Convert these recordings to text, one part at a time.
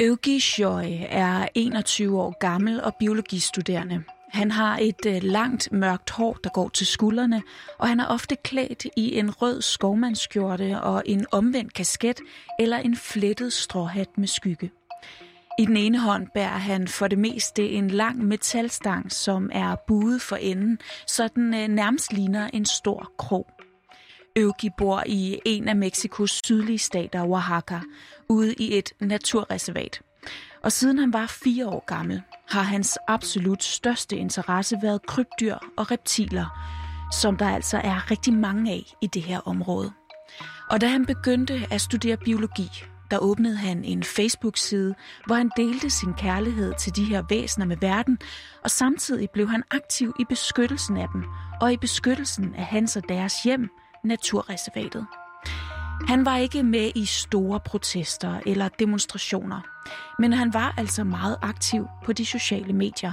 Øvgi Shoy er 21 år gammel og biologistuderende. Han har et øh, langt, mørkt hår, der går til skuldrene, og han er ofte klædt i en rød skovmandskjorte og en omvendt kasket eller en flettet stråhat med skygge. I den ene hånd bærer han for det meste en lang metalstang, som er buet for enden, så den øh, nærmest ligner en stor krog. Eugi bor i en af Mexikos sydlige stater, Oaxaca, ude i et naturreservat. Og siden han var fire år gammel, har hans absolut største interesse været krybdyr og reptiler, som der altså er rigtig mange af i det her område. Og da han begyndte at studere biologi, der åbnede han en Facebook-side, hvor han delte sin kærlighed til de her væsener med verden, og samtidig blev han aktiv i beskyttelsen af dem, og i beskyttelsen af hans og deres hjem, naturreservatet. Han var ikke med i store protester eller demonstrationer, men han var altså meget aktiv på de sociale medier,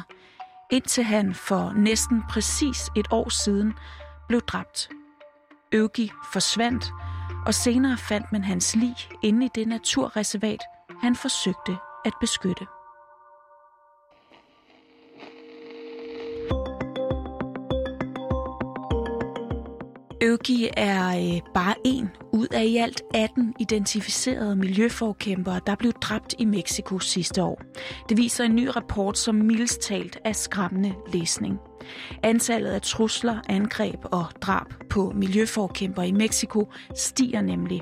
indtil han for næsten præcis et år siden blev dræbt. Øvgi forsvandt, og senere fandt man hans lig inde i det naturreservat, han forsøgte at beskytte. Øvgi er øh, bare en ud af i alt 18 identificerede miljøforkæmpere, der blev dræbt i Mexico sidste år. Det viser en ny rapport, som mildest talt er skræmmende læsning. Antallet af trusler, angreb og drab på miljøforkæmpere i Mexico stiger nemlig.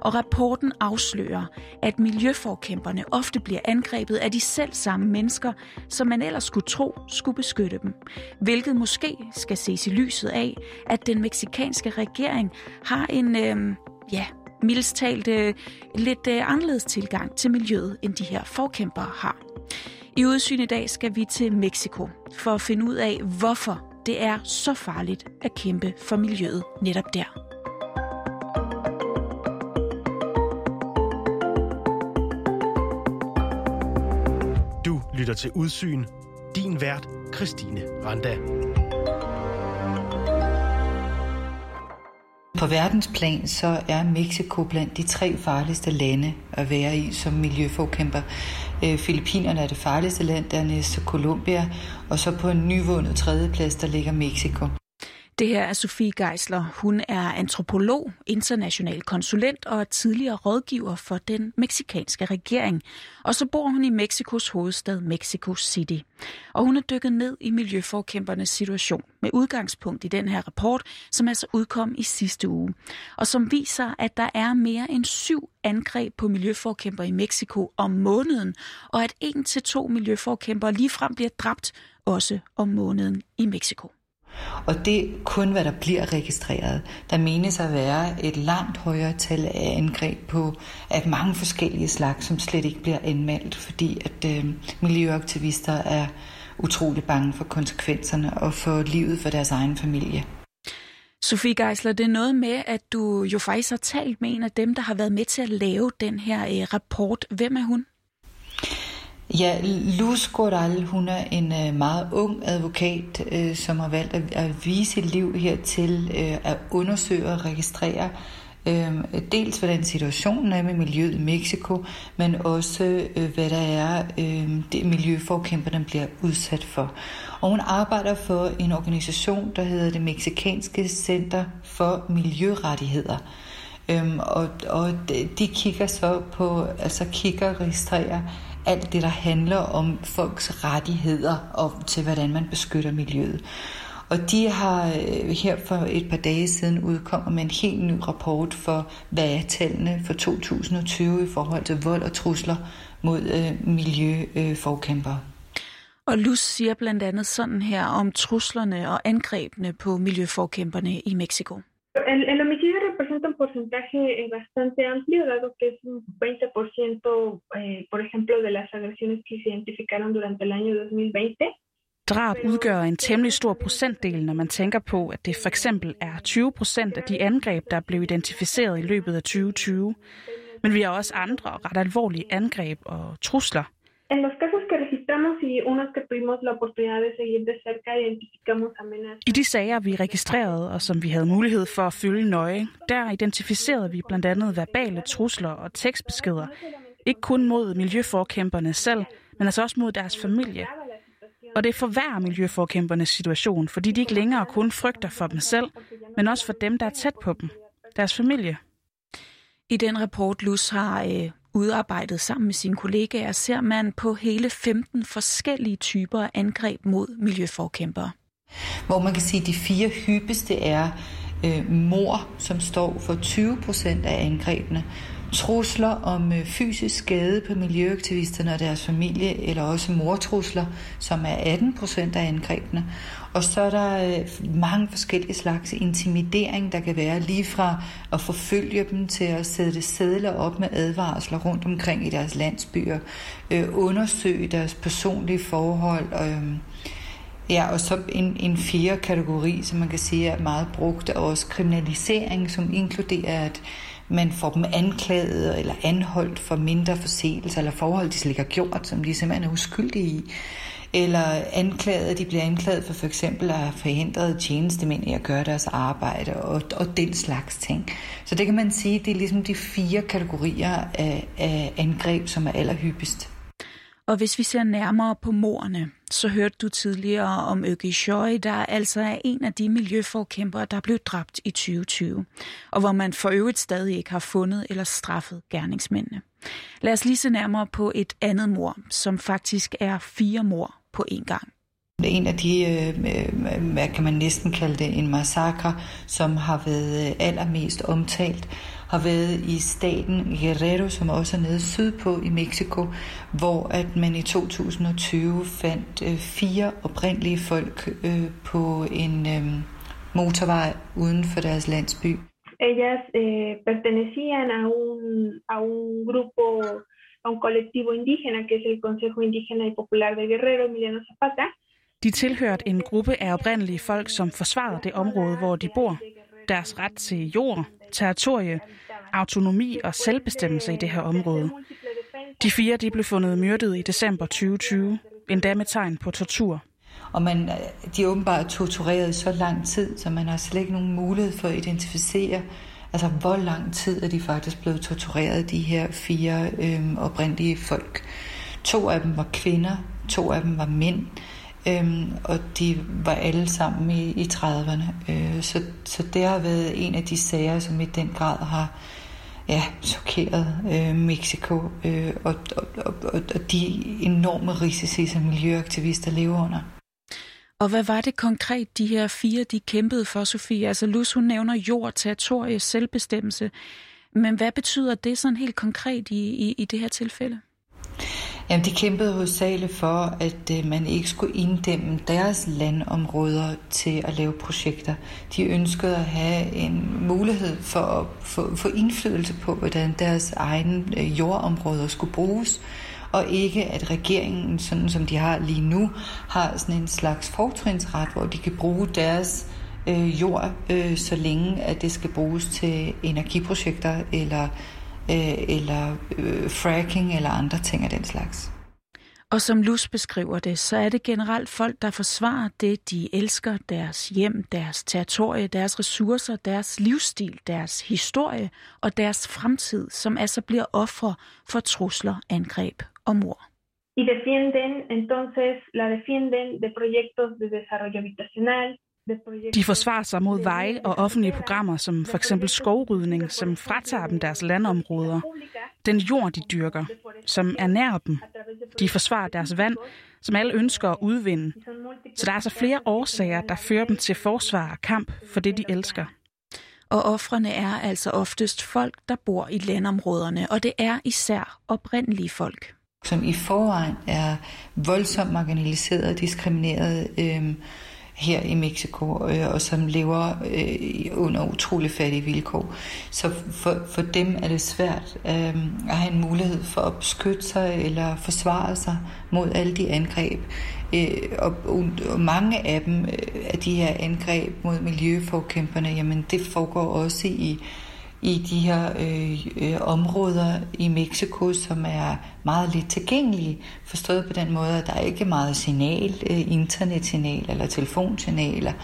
Og rapporten afslører, at miljøforkæmperne ofte bliver angrebet af de selv samme mennesker, som man ellers skulle tro skulle beskytte dem. Hvilket måske skal ses i lyset af, at den meksikanske regering har en, øh, ja, mildest talt øh, lidt øh, anderledes tilgang til miljøet, end de her forkæmpere har. I udsyn i dag skal vi til Mexico for at finde ud af, hvorfor det er så farligt at kæmpe for miljøet netop der. Du lytter til Udsyn. Din vært, Christine Randa. På verdensplan så er Mexico blandt de tre farligste lande at være i som miljøforkæmper. Øh, Filippinerne er det farligste land, dernæst Colombia, og så på en nyvundet tredjeplads, der ligger Mexico. Det her er Sofie Geisler. Hun er antropolog, international konsulent og tidligere rådgiver for den meksikanske regering. Og så bor hun i Mexikos hovedstad Mexico City. Og hun er dykket ned i miljøforkæmpernes situation med udgangspunkt i den her rapport, som altså udkom i sidste uge. Og som viser, at der er mere end syv angreb på miljøforkæmper i Mexico om måneden, og at en til to miljøforkæmper ligefrem bliver dræbt også om måneden i Mexico. Og det er kun, hvad der bliver registreret. Der menes at være et langt højere tal af angreb på af mange forskellige slags, som slet ikke bliver anmeldt, fordi at øh, miljøaktivister er utrolig bange for konsekvenserne og for livet for deres egen familie. Sofie Geisler, det er noget med, at du jo faktisk har talt med en af dem, der har været med til at lave den her øh, rapport. Hvem er hun? Ja, Luz Goral, hun er en øh, meget ung advokat, øh, som har valgt at, at vise sit liv her til øh, at undersøge og registrere øh, dels hvordan situationen er med miljøet i Mexico, men også øh, hvad der er, øh, det miljøforkæmperne bliver udsat for. Og hun arbejder for en organisation, der hedder det Meksikanske Center for Miljørettigheder. Øhm, og, og de kigger så på, altså kigger og registrerer alt det, der handler om folks rettigheder og til, hvordan man beskytter miljøet. Og de har øh, her for et par dage siden udkommet med en helt ny rapport for, hvad er tallene for 2020 i forhold til vold og trusler mod øh, miljøforkæmpere. Og Luz siger blandt andet sådan her om truslerne og angrebene på miljøforkæmperne i Mexico. El, el homicidio representa un porcentaje bastante amplio, dado que es un 20%, eh, por ejemplo, de las agresiones que se identificaron durante el año 2020. Drab udgør en temmelig stor procentdel, når man tænker på, at det for eksempel er 20 procent af de angreb, der blev identificeret i løbet af 2020. Men vi har også andre ret alvorlige angreb og trusler. En los casos que registramos y unos que tuvimos la oportunidad de seguir de cerca, identificamos amenazas. I de sager, vi registrerede og som vi havde mulighed for at følge nøje, der identificerede vi blandt andet verbale trusler og tekstbeskeder. Ikke kun mod miljøforkæmperne selv, men altså også mod deres familie. Og det forværrer miljøforkæmpernes situation, fordi de ikke længere kun frygter for dem selv, men også for dem, der er tæt på dem, deres familie. I den rapport, Lus har øh, udarbejdet sammen med sine kollegaer, ser man på hele 15 forskellige typer af angreb mod miljøforkæmpere. Hvor man kan sige, at de fire hyppigste er øh, mor, som står for 20 procent af angrebene, trusler om øh, fysisk skade på miljøaktivisterne og deres familie, eller også mortrusler, som er 18 procent af angrebene. Og så er der øh, mange forskellige slags intimidering, der kan være lige fra at forfølge dem til at sætte sædler op med advarsler rundt omkring i deres landsbyer, øh, undersøge deres personlige forhold, øh, Ja, og så en, en fjerde kategori, som man kan sige er meget brugt, er også kriminalisering, som inkluderer, at man får dem anklaget eller anholdt for mindre forseelser eller forhold, de slet ikke har gjort, som de simpelthen er uskyldige i. Eller anklaget, de bliver anklaget for for eksempel at have forhindret tjenestemænd i at gøre deres arbejde og, og den slags ting. Så det kan man sige, det er ligesom de fire kategorier af, af angreb, som er allerhyppigst. Og hvis vi ser nærmere på morerne, så hørte du tidligere om Øge Shoy, der altså er en af de miljøforkæmpere, der blev dræbt i 2020, og hvor man for øvrigt stadig ikke har fundet eller straffet gerningsmændene. Lad os lige se nærmere på et andet mor, som faktisk er fire mor på én gang. En af de, øh, hvad kan man næsten kalde det, en massakre, som har været øh, allermest omtalt, har været i staten Guerrero, som også er nede sydpå i Mexico, hvor at man i 2020 fandt øh, fire oprindelige folk øh, på en øh, motorvej uden for deres landsby. Ellas eh, pertenecían a un, a un grupo, a un colectivo indígena, que es el Consejo Indígena y Popular de Guerrero, Emiliano Zapata. De tilhørte en gruppe af oprindelige folk, som forsvarede det område, hvor de bor. Deres ret til jord, territorie, autonomi og selvbestemmelse i det her område. De fire de blev fundet myrdet i december 2020, endda med tegn på tortur. Og man, øh, de er åbenbart tortureret så lang tid, så man har slet ikke nogen mulighed for at identificere, altså hvor lang tid er de faktisk blevet tortureret, de her fire øhm, oprindelige folk. To af dem var kvinder, to af dem var mænd, øhm, og de var alle sammen i, i 30'erne. Øh, så, så det har været en af de sager, som i den grad har ja, chokeret øh, Mexico øh, og, og, og, og de enorme risici, som miljøaktivister lever under. Og hvad var det konkret, de her fire, de kæmpede for, Sofie? Altså Luz, hun nævner jord, territorie, selvbestemmelse. Men hvad betyder det sådan helt konkret i, i, i det her tilfælde? Jamen, de kæmpede hovedsageligt for, at øh, man ikke skulle inddæmme deres landområder til at lave projekter. De ønskede at have en mulighed for at få, få indflydelse på, hvordan deres egne øh, jordområder skulle bruges, og ikke at regeringen, sådan som de har lige nu, har sådan en slags fortrinsret, hvor de kan bruge deres øh, jord, øh, så længe at det skal bruges til energiprojekter eller øh, eller øh, fracking eller andre ting af den slags. Og som Lus beskriver det, så er det generelt folk, der forsvarer det, de elsker, deres hjem, deres territorie, deres ressourcer, deres livsstil, deres historie og deres fremtid, som altså bliver ofre for trusler, angreb og mor. Y defienden, entonces, la defienden de proyectos de desarrollo habitacional, de forsvarer sig mod veje og offentlige programmer, som for eksempel skovrydning, som fratager dem deres landområder, den jord, de dyrker, som ernærer dem. De forsvarer deres vand, som alle ønsker at udvinde. Så der er altså flere årsager, der fører dem til forsvar og kamp for det, de elsker. Og offrene er altså oftest folk, der bor i landområderne, og det er især oprindelige folk. Som i forvejen er voldsomt marginaliseret og diskrimineret. Øh her i Mexico, øh, og som lever øh, under utrolig fattige vilkår. Så for, for dem er det svært øh, at have en mulighed for at beskytte sig eller forsvare sig mod alle de angreb. Øh, og, og mange af dem, øh, af de her angreb mod miljøforkæmperne, jamen det foregår også i i de her øh, øh, områder i Mexico, som er meget lidt tilgængelige, forstået på den måde, at der er ikke meget signal, øh, internetsignal eller telefonsignaler,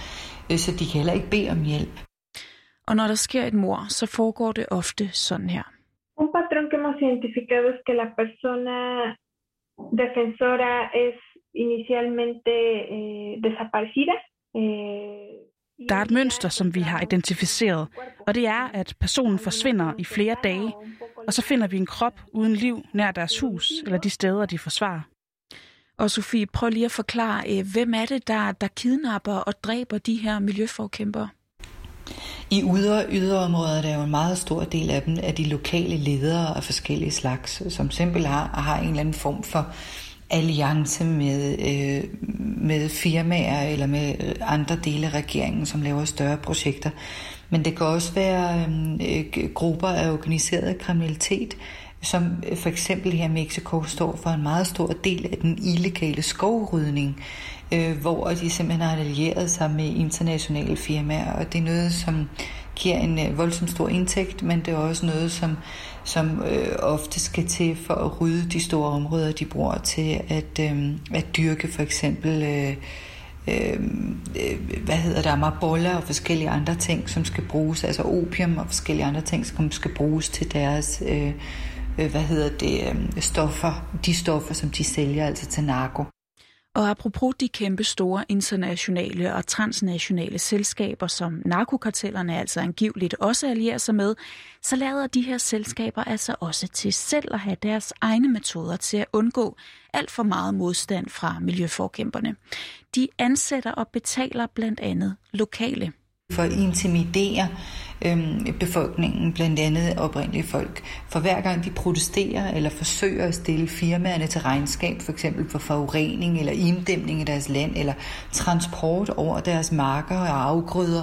øh, så de kan heller ikke bede om hjælp. Og når der sker et mor, så foregår det ofte sådan her. Un patrón que hemos identificado es que la persona defensora es inicialmente eh, desaparecida. Eh, der er et mønster, som vi har identificeret, og det er, at personen forsvinder i flere dage, og så finder vi en krop uden liv nær deres hus eller de steder, de forsvarer. Og Sofie, prøv lige at forklare, øh, hvem er det, der, der kidnapper og dræber de her miljøforkæmpere? I ydre yderområder der er jo en meget stor del af dem af de lokale ledere af forskellige slags, som simpelthen har, har en eller anden form for alliance med, øh, med firmaer eller med øh, andre dele af regeringen, som laver større projekter. Men det kan også være øh, øh grupper af organiseret kriminalitet, som øh, for eksempel her i Mexico står for en meget stor del af den illegale skovrydning, øh, hvor de simpelthen har allieret sig med internationale firmaer, og det er noget, som giver en voldsomt stor indtægt, men det er også noget, som, som øh, ofte skal til for at rydde de store områder, de bruger til at, øh, at dyrke for eksempel... Øh, øh, øh hvad hedder det, marboller og forskellige andre ting, som skal bruges, altså opium og forskellige andre ting, som skal bruges til deres, øh, øh hvad hedder det, øh, stoffer, de stoffer, som de sælger, altså til narko. Og apropos de kæmpe store internationale og transnationale selskaber, som narkokartellerne altså angiveligt også allierer sig med, så lader de her selskaber altså også til selv at have deres egne metoder til at undgå alt for meget modstand fra miljøforkæmperne. De ansætter og betaler blandt andet lokale. For at intimidere øhm, befolkningen, blandt andet oprindelige folk. For hver gang de protesterer eller forsøger at stille firmaerne til regnskab, for eksempel for forurening eller inddæmning i deres land, eller transport over deres marker og afgrøder,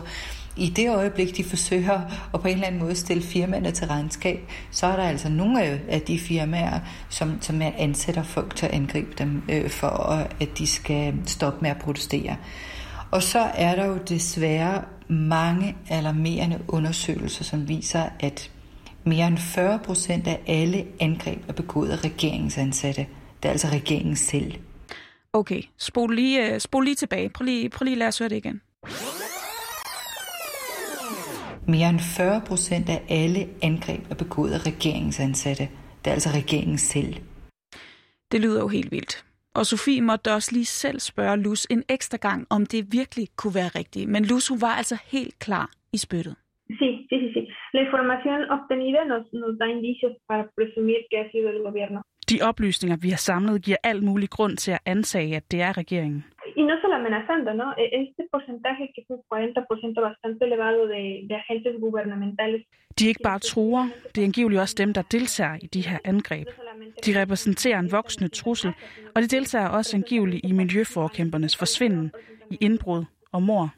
i det øjeblik, de forsøger at på en eller anden måde stille firmaerne til regnskab, så er der altså nogle af de firmaer, som, som ansætter folk til at angribe dem, øh, for at de skal stoppe med at protestere. Og så er der jo desværre mange alarmerende undersøgelser, som viser, at mere end 40 procent af alle angreb er begået af regeringsansatte. Det er altså regeringen selv. Okay, spol lige, øh, spol lige tilbage. Prøv lige, prøv lige at lade os høre det igen. Mere end 40 procent af alle angreb er begået af regeringsansatte. Det er altså regeringen selv. Det lyder jo helt vildt. Og Sofie måtte også lige selv spørge Luz en ekstra gang, om det virkelig kunne være rigtigt. Men Luz, hun var altså helt klar i spyttet. Sí, sí, sí, sí. La información obtenida nos, nos da indicios para presumir que ha sido el gobierno. De oplysninger, vi har samlet, giver al mulig grund til at antage, at det er regeringen. Y no solo amenazando, ¿no? E, este porcentaje, que es un 40% bastante elevado de, de agentes gubernamentales. De ikke bare truer, det er angiveligt også dem, der deltager i de her angreb. De repræsenterer en voksende trussel, og de deltager også angiveligt i miljøforkæmpernes forsvinden, i indbrud og mor.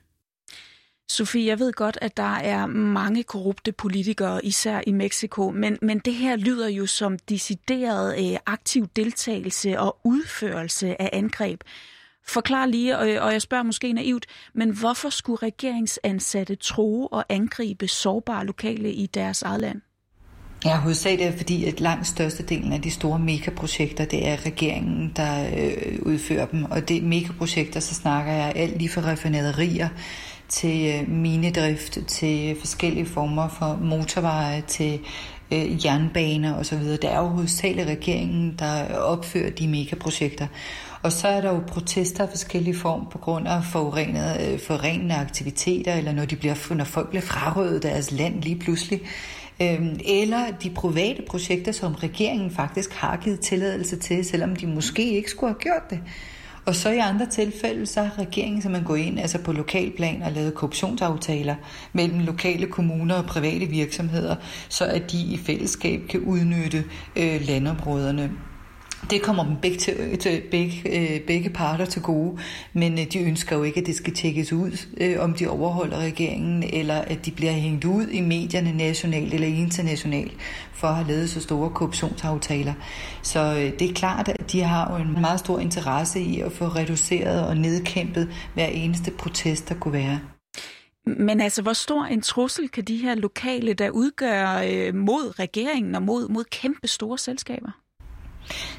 Sofie, jeg ved godt, at der er mange korrupte politikere, især i Mexico, men, men det her lyder jo som decideret øh, aktiv deltagelse og udførelse af angreb. Forklar lige, og, jeg spørger måske naivt, men hvorfor skulle regeringsansatte tro og angribe sårbare lokale i deres eget land? Ja, hovedsageligt er fordi, at langt størstedelen af de store megaprojekter, det er regeringen, der øh, udfører dem. Og det megaprojekter, så snakker jeg alt lige fra raffinaderier til øh, minedrift, til forskellige former for motorveje, til øh, jernbaner osv. Det er jo hovedsageligt regeringen, der opfører de megaprojekter. Og så er der jo protester af forskellige form på grund af forurenede, øh, forurenende aktiviteter, eller når, de bliver, når folk bliver frarøvet deres land lige pludselig. Øhm, eller de private projekter, som regeringen faktisk har givet tilladelse til, selvom de måske ikke skulle have gjort det. Og så i andre tilfælde, så har regeringen simpelthen gået ind altså på lokalplan og lavet korruptionsaftaler mellem lokale kommuner og private virksomheder, så at de i fællesskab kan udnytte øh, landområderne. Det kommer dem begge, til, til begge, øh, begge parter til gode, men øh, de ønsker jo ikke, at det skal tjekkes ud, øh, om de overholder regeringen, eller at de bliver hængt ud i medierne nationalt eller internationalt for at have lavet så store korruptionsaftaler. Så øh, det er klart, at de har jo en meget stor interesse i at få reduceret og nedkæmpet hver eneste protest, der kunne være. Men altså, hvor stor en trussel kan de her lokale, der udgør øh, mod regeringen og mod, mod kæmpe store selskaber?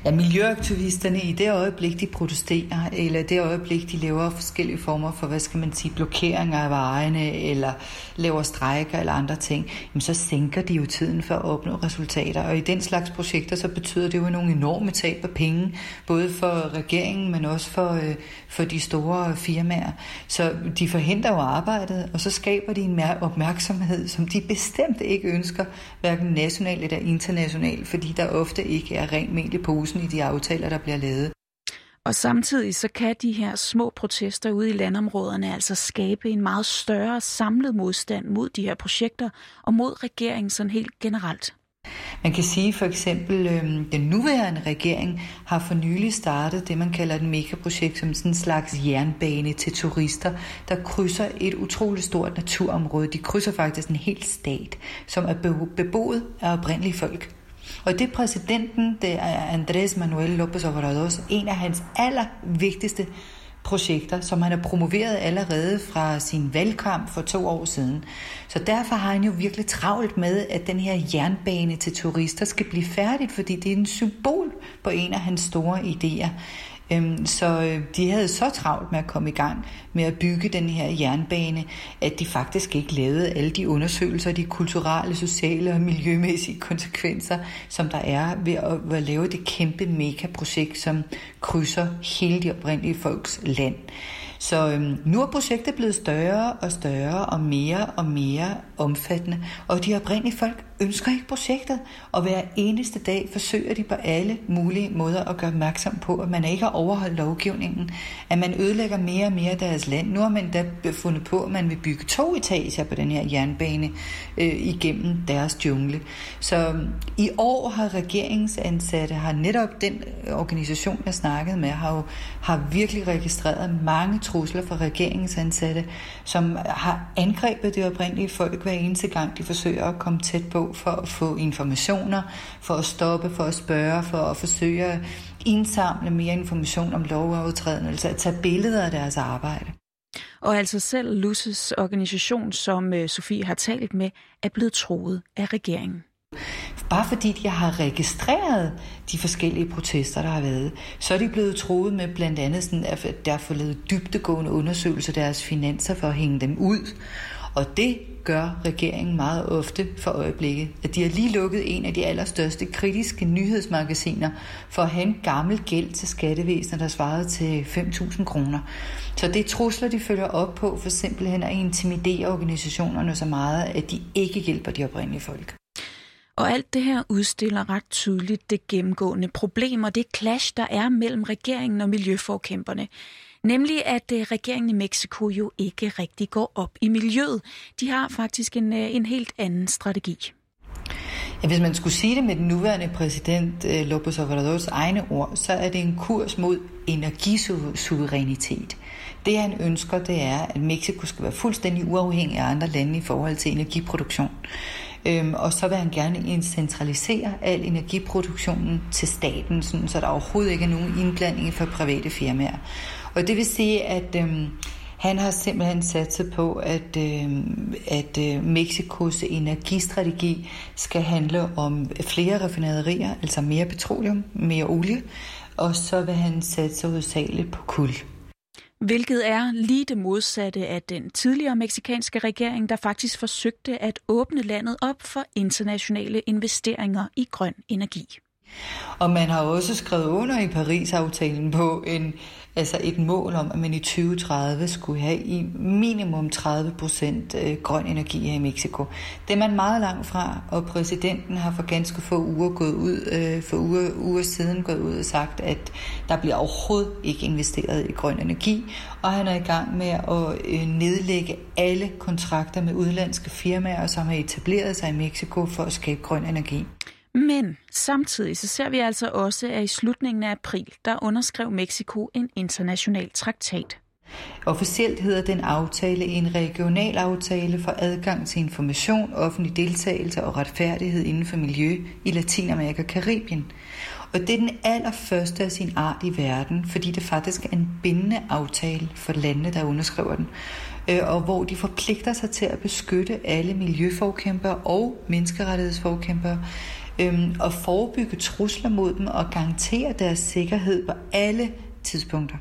Ja, miljøaktivisterne i det øjeblik, de protesterer, eller det øjeblik, de laver forskellige former for, hvad skal man sige, blokeringer af vejene, eller laver strejker eller andre ting, jamen så sænker de jo tiden for at opnå resultater. Og i den slags projekter, så betyder det jo nogle enorme tab af penge, både for regeringen, men også for, øh, for de store firmaer. Så de forhindrer jo arbejdet, og så skaber de en mere opmærksomhed, som de bestemt ikke ønsker, hverken nationalt eller internationalt, fordi der ofte ikke er rent posen i de aftaler, der bliver lavet. Og samtidig så kan de her små protester ude i landområderne altså skabe en meget større samlet modstand mod de her projekter og mod regeringen sådan helt generelt. Man kan sige for eksempel, at øhm, den nuværende regering har for nylig startet det, man kalder et megaprojekt som sådan en slags jernbane til turister, der krydser et utroligt stort naturområde. De krydser faktisk en hel stat, som er beboet af oprindelige folk. Og det præsidenten, det er Andrés Manuel López Obrador, en af hans allervigtigste projekter, som han har promoveret allerede fra sin valgkamp for to år siden. Så derfor har han jo virkelig travlt med, at den her jernbane til turister skal blive færdigt, fordi det er en symbol på en af hans store idéer. Øhm, så øh, de havde så travlt med at komme i gang med at bygge den her jernbane, at de faktisk ikke lavede alle de undersøgelser, de kulturelle, sociale og miljømæssige konsekvenser, som der er ved at, ved at lave det kæmpe megaprojekt, som krydser hele de oprindelige folks land. Så øhm, nu er projektet blevet større og større og mere og mere omfattende, og de oprindelige folk ønsker ikke projektet, og hver eneste dag forsøger de på alle mulige måder at gøre opmærksom på, at man ikke har overholdt lovgivningen, at man ødelægger mere og mere deres land. Nu har man da fundet på, at man vil bygge to etager på den her jernbane øh, igennem deres jungle. Så øhm, i år har regeringsansatte, har netop den øh, organisation, jeg snakkede med, har jo har virkelig registreret mange trusler fra regeringsansatte, som har angrebet det oprindelige folk hver eneste gang, de forsøger at komme tæt på for at få informationer, for at stoppe, for at spørge, for at forsøge at indsamle mere information om lovovertrædelser, at tage billeder af deres arbejde. Og altså selv Lusses organisation, som øh, Sofie har talt med, er blevet troet af regeringen. Bare fordi de har registreret de forskellige protester, der har været, så er de blevet troet med blandt andet, sådan, at der er fået lavet dybtegående undersøgelser af deres finanser for at hænge dem ud. Og det gør regeringen meget ofte for øjeblikket. At de har lige lukket en af de allerstørste kritiske nyhedsmagasiner for at have en gammel gæld til skattevæsenet, der svarede til 5.000 kroner. Så det er trusler, de følger op på for simpelthen at intimidere organisationerne så meget, at de ikke hjælper de oprindelige folk. Og alt det her udstiller ret tydeligt det gennemgående problem og det clash, der er mellem regeringen og miljøforkæmperne. Nemlig at øh, regeringen i Mexico jo ikke rigtig går op i miljøet. De har faktisk en, øh, en helt anden strategi. Ja, hvis man skulle sige det med den nuværende præsident øh, López Obradors egne ord, så er det en kurs mod energisuverænitet. Det han ønsker, det er, at Mexico skal være fuldstændig uafhængig af andre lande i forhold til energiproduktion. Øhm, og så vil han gerne centralisere al energiproduktionen til staten, sådan, så der overhovedet ikke er nogen indblanding for private firmaer. Og det vil sige, at øhm, han har simpelthen sat sig på, at, øhm, at øh, Mexikos energistrategi skal handle om flere raffinaderier, altså mere petroleum, mere olie, og så vil han sætte sig hovedsageligt på kul. Hvilket er lige det modsatte af den tidligere meksikanske regering, der faktisk forsøgte at åbne landet op for internationale investeringer i grøn energi. Og man har også skrevet under i Paris-aftalen på en, altså et mål om, at man i 2030 skulle have i minimum 30 procent øh, grøn energi her i Mexico. Det er man meget langt fra, og præsidenten har for ganske få uger gået ud, øh, for uger, uger siden gået ud og sagt, at der bliver overhovedet ikke investeret i grøn energi, og han er i gang med at øh, nedlægge alle kontrakter med udlandske firmaer, som har etableret sig i Mexico for at skabe grøn energi. Men samtidig så ser vi altså også, at i slutningen af april, der underskrev Mexico en international traktat. Officielt hedder den aftale en regional aftale for adgang til information, offentlig deltagelse og retfærdighed inden for miljø i Latinamerika og Karibien. Og det er den allerførste af sin art i verden, fordi det faktisk er en bindende aftale for landene, der underskriver den, øh, og hvor de forpligter sig til at beskytte alle miljøforkæmpere og menneskerettighedsforkæmpere øhm, og forebygge trusler mod dem og garantere deres sikkerhed på alle tidspunkter.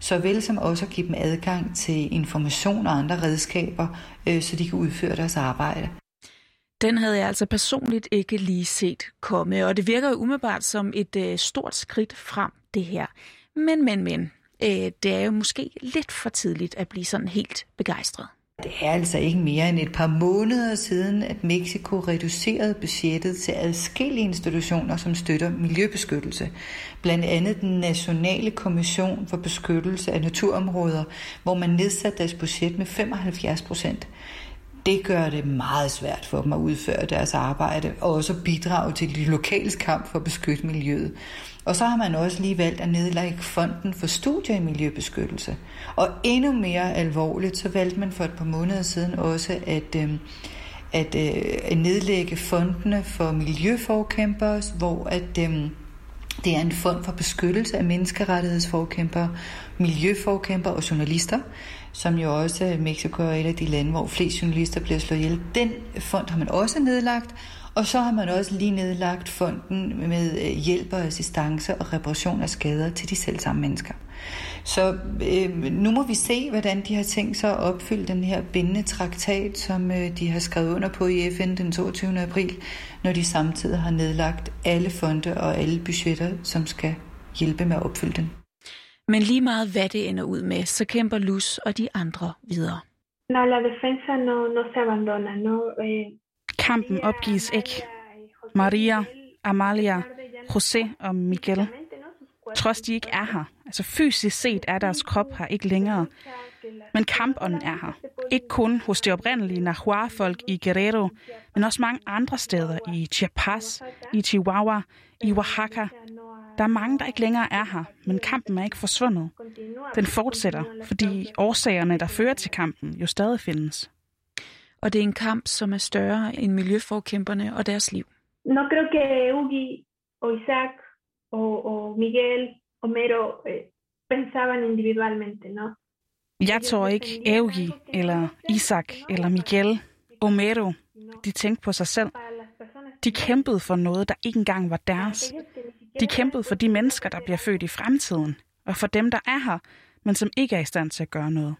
Såvel som også at give dem adgang til information og andre redskaber, øh, så de kan udføre deres arbejde. Den havde jeg altså personligt ikke lige set komme, og det virker jo umiddelbart som et øh, stort skridt frem, det her. Men, men, men, øh, det er jo måske lidt for tidligt at blive sådan helt begejstret. Det er altså ikke mere end et par måneder siden, at Mexico reducerede budgettet til adskillige institutioner, som støtter miljøbeskyttelse. Blandt andet den Nationale Kommission for Beskyttelse af Naturområder, hvor man nedsatte deres budget med 75 procent det gør det meget svært for dem at udføre deres arbejde, og også bidrage til de lokale kamp for at beskytte miljøet. Og så har man også lige valgt at nedlægge fonden for studier i miljøbeskyttelse. Og endnu mere alvorligt, så valgte man for et par måneder siden også at, øhm, øh, at, øh, nedlægge fondene for miljøforkæmpere, hvor at, øh, det er en fond for beskyttelse af menneskerettighedsforkæmpere, miljøforkæmpere og journalister, som jo også øh, Mexico er et af de lande, hvor flest journalister bliver slået ihjel. Den fond har man også nedlagt, og så har man også lige nedlagt fonden med øh, hjælp og assistance og reparation af skader til de selv samme mennesker. Så øh, nu må vi se, hvordan de har tænkt sig at opfylde den her bindende traktat, som øh, de har skrevet under på i FN den 22. april, når de samtidig har nedlagt alle fonde og alle budgetter, som skal hjælpe med at opfylde den. Men lige meget hvad det ender ud med, så kæmper Luz og de andre videre. No, la defensa no, no se abandona, no, eh, Kampen opgives ikke. Maria, Amalia, José og Miguel. Trods de ikke er her. Altså fysisk set er deres krop her ikke længere. Men kampånden er her. Ikke kun hos det oprindelige Nahua-folk i Guerrero, men også mange andre steder i Chiapas, i Chihuahua, i Oaxaca. Der er mange, der ikke længere er her, men kampen er ikke forsvundet. Den fortsætter, fordi årsagerne, der fører til kampen, jo stadig findes. Og det er en kamp, som er større end miljøforkæmperne og deres liv. No creo que Ugi o Isaac o, o Miguel o Mero eh, pensaban individualmente, ¿no? Jeg tror ikke, Eugi eller Isak eller Miguel Omero, de tænkte på sig selv. De kæmpede for noget, der ikke engang var deres. De kæmpede for de mennesker, der bliver født i fremtiden, og for dem, der er her, men som ikke er i stand til at gøre noget.